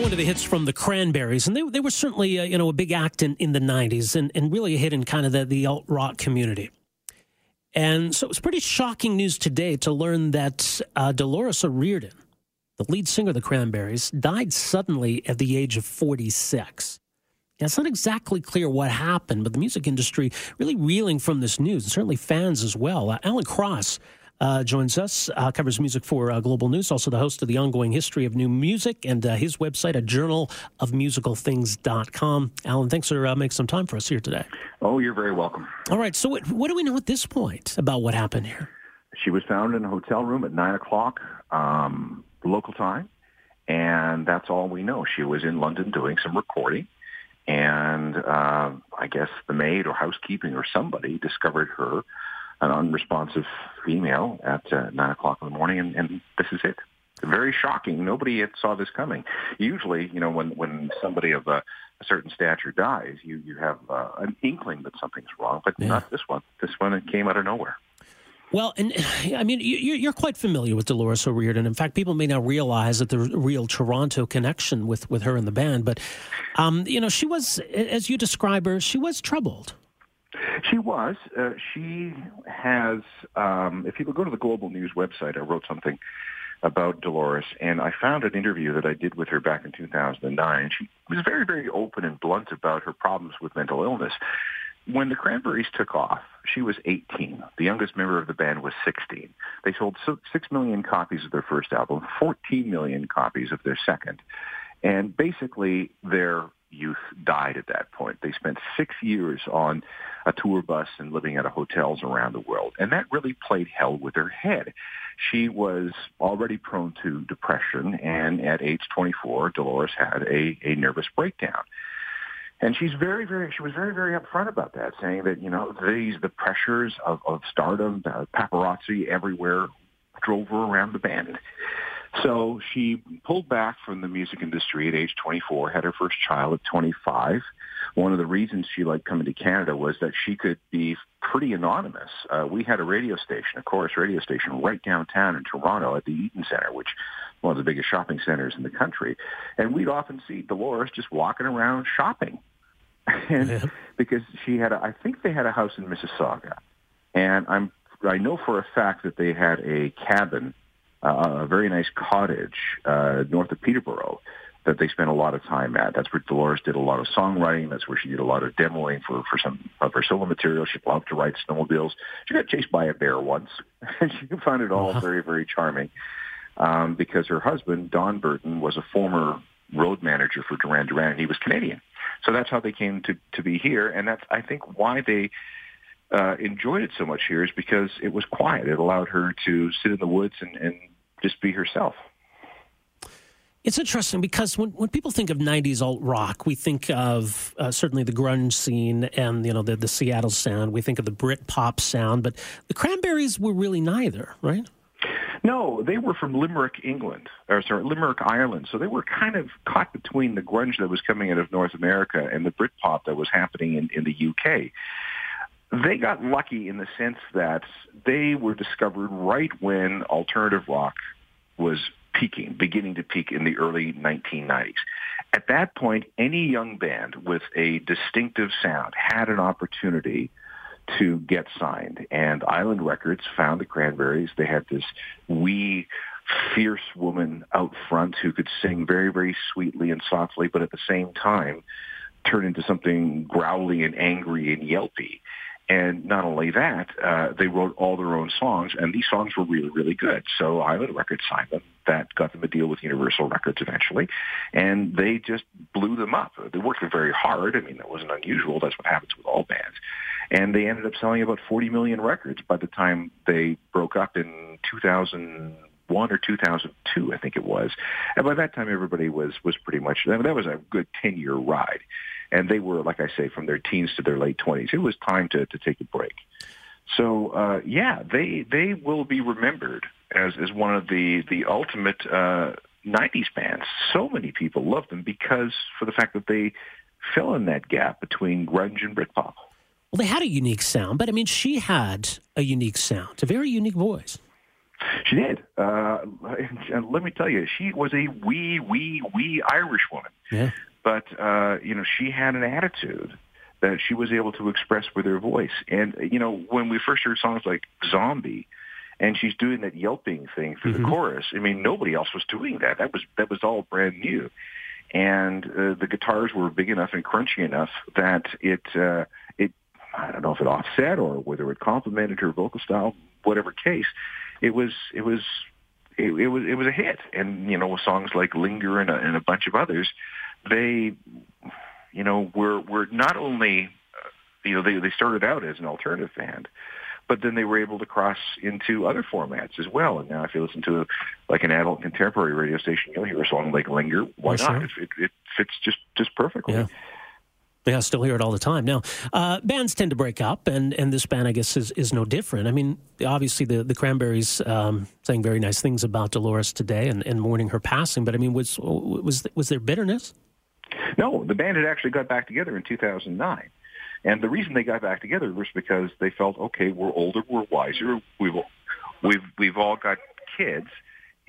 One of the hits from the Cranberries, and they, they were certainly uh, you know a big act in, in the '90s, and, and really a hit in kind of the, the alt rock community. And so it was pretty shocking news today to learn that uh, Dolores O'Riordan, the lead singer of the Cranberries, died suddenly at the age of 46. Now, it's not exactly clear what happened, but the music industry really reeling from this news, and certainly fans as well. Uh, Alan Cross uh, joins us, uh, covers music for uh, Global News, also the host of the ongoing history of new music and uh, his website, a journal of musicalthings.com. Alan, thanks for uh, making some time for us here today. Oh, you're very welcome. All right. So, what, what do we know at this point about what happened here? She was found in a hotel room at 9 o'clock um, local time, and that's all we know. She was in London doing some recording and uh, I guess the maid or housekeeping or somebody discovered her an unresponsive female at uh, nine o'clock in the morning, and, and this is it. Very shocking. Nobody had saw this coming. Usually, you know, when when somebody of a, a certain stature dies, you you have uh, an inkling that something's wrong, but yeah. not this one. This one it came out of nowhere. Well, and I mean, you're quite familiar with Dolores O'Riordan. In fact, people may not realize that the real Toronto connection with, with her and the band. But, um, you know, she was, as you describe her, she was troubled. She was. Uh, she has. Um, if you go to the Global News website, I wrote something about Dolores, and I found an interview that I did with her back in 2009. She was very, very open and blunt about her problems with mental illness. When the Cranberries took off, she was 18. The youngest member of the band was 16. They sold 6 million copies of their first album, 14 million copies of their second. And basically, their youth died at that point. They spent six years on a tour bus and living at hotels around the world. And that really played hell with her head. She was already prone to depression, and at age 24, Dolores had a, a nervous breakdown. And she's very, very, she was very, very upfront about that, saying that, you know, these, the pressures of, of stardom, the paparazzi everywhere drove her around the bend. So she pulled back from the music industry at age 24, had her first child at 25. One of the reasons she liked coming to Canada was that she could be pretty anonymous. Uh, we had a radio station, a Corus radio station, right downtown in Toronto at the Eaton Centre, which one of the biggest shopping centers in the country. And we'd often see Dolores just walking around shopping. and yeah. because she had, a, I think they had a house in Mississauga, and I'm, I know for a fact that they had a cabin uh, a very nice cottage uh, north of Peterborough that they spent a lot of time at. That's where Dolores did a lot of songwriting. That's where she did a lot of demoing for, for some of her solo material. She loved to ride snowmobiles. She got chased by a bear once, and she found it all very, very charming um, because her husband, Don Burton, was a former road manager for Duran Duran, and he was Canadian. So that's how they came to, to be here, and that's, I think, why they uh, enjoyed it so much here is because it was quiet. It allowed her to sit in the woods and, and just be herself. It's interesting because when, when people think of '90s alt rock, we think of uh, certainly the grunge scene and you know the, the Seattle sound. We think of the Brit pop sound, but the Cranberries were really neither, right? No, they were from Limerick, England, or sorry, Limerick, Ireland. So they were kind of caught between the grunge that was coming out of North America and the Britpop that was happening in, in the UK. They got lucky in the sense that they were discovered right when alternative rock was peaking, beginning to peak in the early 1990s. At that point, any young band with a distinctive sound had an opportunity to get signed. And Island Records found the Cranberries. They had this wee, fierce woman out front who could sing very, very sweetly and softly, but at the same time turn into something growly and angry and yelpy. And not only that, uh, they wrote all their own songs, and these songs were really, really good. So Island Records signed them. That got them a deal with Universal Records eventually, and they just blew them up. They worked very hard. I mean, that wasn't unusual. That's what happens with all bands. And they ended up selling about 40 million records by the time they broke up in 2001 or 2002, I think it was. And by that time, everybody was was pretty much that was a good 10 year ride. And they were, like I say, from their teens to their late 20s. It was time to, to take a break. So uh, yeah, they they will be remembered as as one of the the ultimate uh, '90s bands. So many people love them because for the fact that they fill in that gap between grunge and Britpop. Well, they had a unique sound, but I mean, she had a unique sound, a very unique voice. She did. Uh, and let me tell you, she was a wee, wee, wee Irish woman. Yeah. But uh, you know, she had an attitude that she was able to express with her voice. And you know, when we first heard songs like "Zombie," and she's doing that yelping thing through mm-hmm. the chorus, I mean, nobody else was doing that. That was that was all brand new. And uh, the guitars were big enough and crunchy enough that it uh, it I don't know if it offset or whether it complemented her vocal style. Whatever case, it was it was it, it was it was a hit. And you know, songs like "Linger" and a, and a bunch of others, they you know, were were not only, uh, you know, they they started out as an alternative band, but then they were able to cross into other formats as well. And now, if you listen to like an adult contemporary radio station, you'll hear a song like "Linger." Why not? It, it, it, fits just just perfectly. Yeah. Yeah, I still hear it all the time. Now, uh, bands tend to break up, and, and this band, I guess, is, is no different. I mean, obviously, the, the Cranberries um, saying very nice things about Dolores today and, and mourning her passing, but I mean, was, was, was there bitterness? No, the band had actually got back together in 2009. And the reason they got back together was because they felt, okay, we're older, we're wiser, we've we've we've all got kids,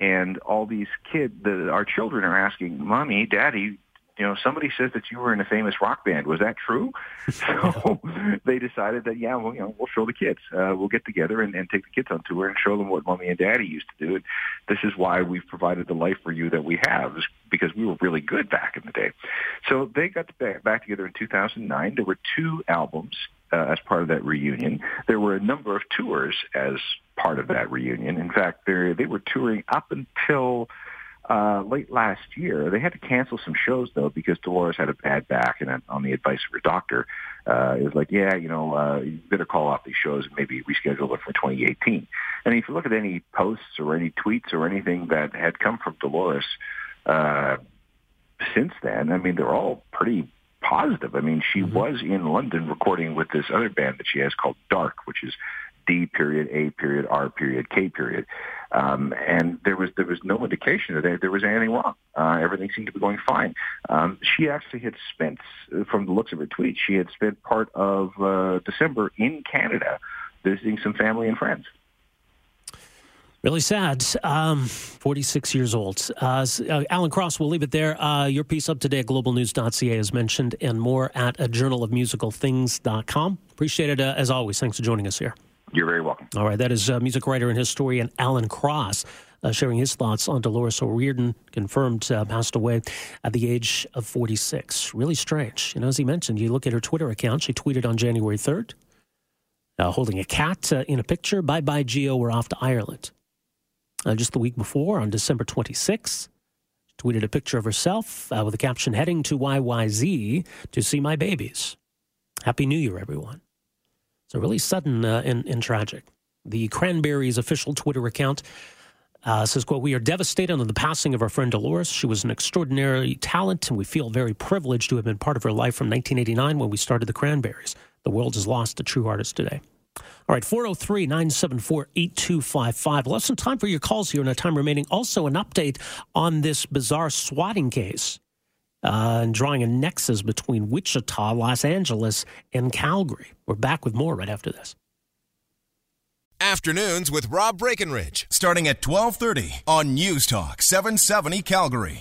and all these kids, the, our children are asking, "Mommy, Daddy, you know, somebody says that you were in a famous rock band. Was that true? so they decided that, yeah, well, you know, we'll show the kids. Uh, we'll get together and, and take the kids on tour and show them what mommy and daddy used to do. And this is why we've provided the life for you that we have, is because we were really good back in the day. So they got back together in 2009. There were two albums uh, as part of that reunion. There were a number of tours as part of that reunion. In fact, they they were touring up until uh, late last year. They had to cancel some shows though because Dolores had a bad back, and on the advice of her doctor, uh, it was like, yeah, you know, uh, you better call off these shows and maybe reschedule them for 2018. And if you look at any posts or any tweets or anything that had come from Dolores uh, since then, I mean, they're all pretty positive. I mean, she mm-hmm. was in London recording with this other band that she has called Dark, which is D period, A period, R period, K period. Um, and there was there was no indication that there, was anything wrong. Uh, everything seemed to be going fine. Um, she actually had spent, from the looks of her tweet, she had spent part of uh, December in Canada visiting some family and friends. Really sad. Um, 46 years old. Uh, uh, Alan Cross, we'll leave it there. Uh, your piece up today at globalnews.ca is mentioned and more at a journalofmusicalthings.com. Appreciate it uh, as always. Thanks for joining us here. You're very welcome. All right, that is uh, music writer and historian Alan Cross. Uh, sharing his thoughts on Dolores O'Riordan, confirmed uh, passed away at the age of 46. Really strange. You know, as he mentioned, you look at her Twitter account, she tweeted on January 3rd, uh, holding a cat uh, in a picture. Bye bye, Geo, we're off to Ireland. Uh, just the week before, on December 26th, tweeted a picture of herself with a caption heading to YYZ to see my babies. Happy New Year, everyone. So really sudden uh, and, and, tragic. The Cranberries official Twitter account uh, says, quote, we are devastated on the passing of our friend Dolores. She was an extraordinary talent, and we feel very privileged to have been part of her life from 1989 when we started the Cranberries. The world has lost a true artist today. All right, 403 974 8255. We'll have some time for your calls here in our time remaining. Also, an update on this bizarre swatting case uh, and drawing a nexus between Wichita, Los Angeles, and Calgary. We're back with more right after this. Afternoons with Rob Breckenridge, starting at 1230 on News Talk 770 Calgary.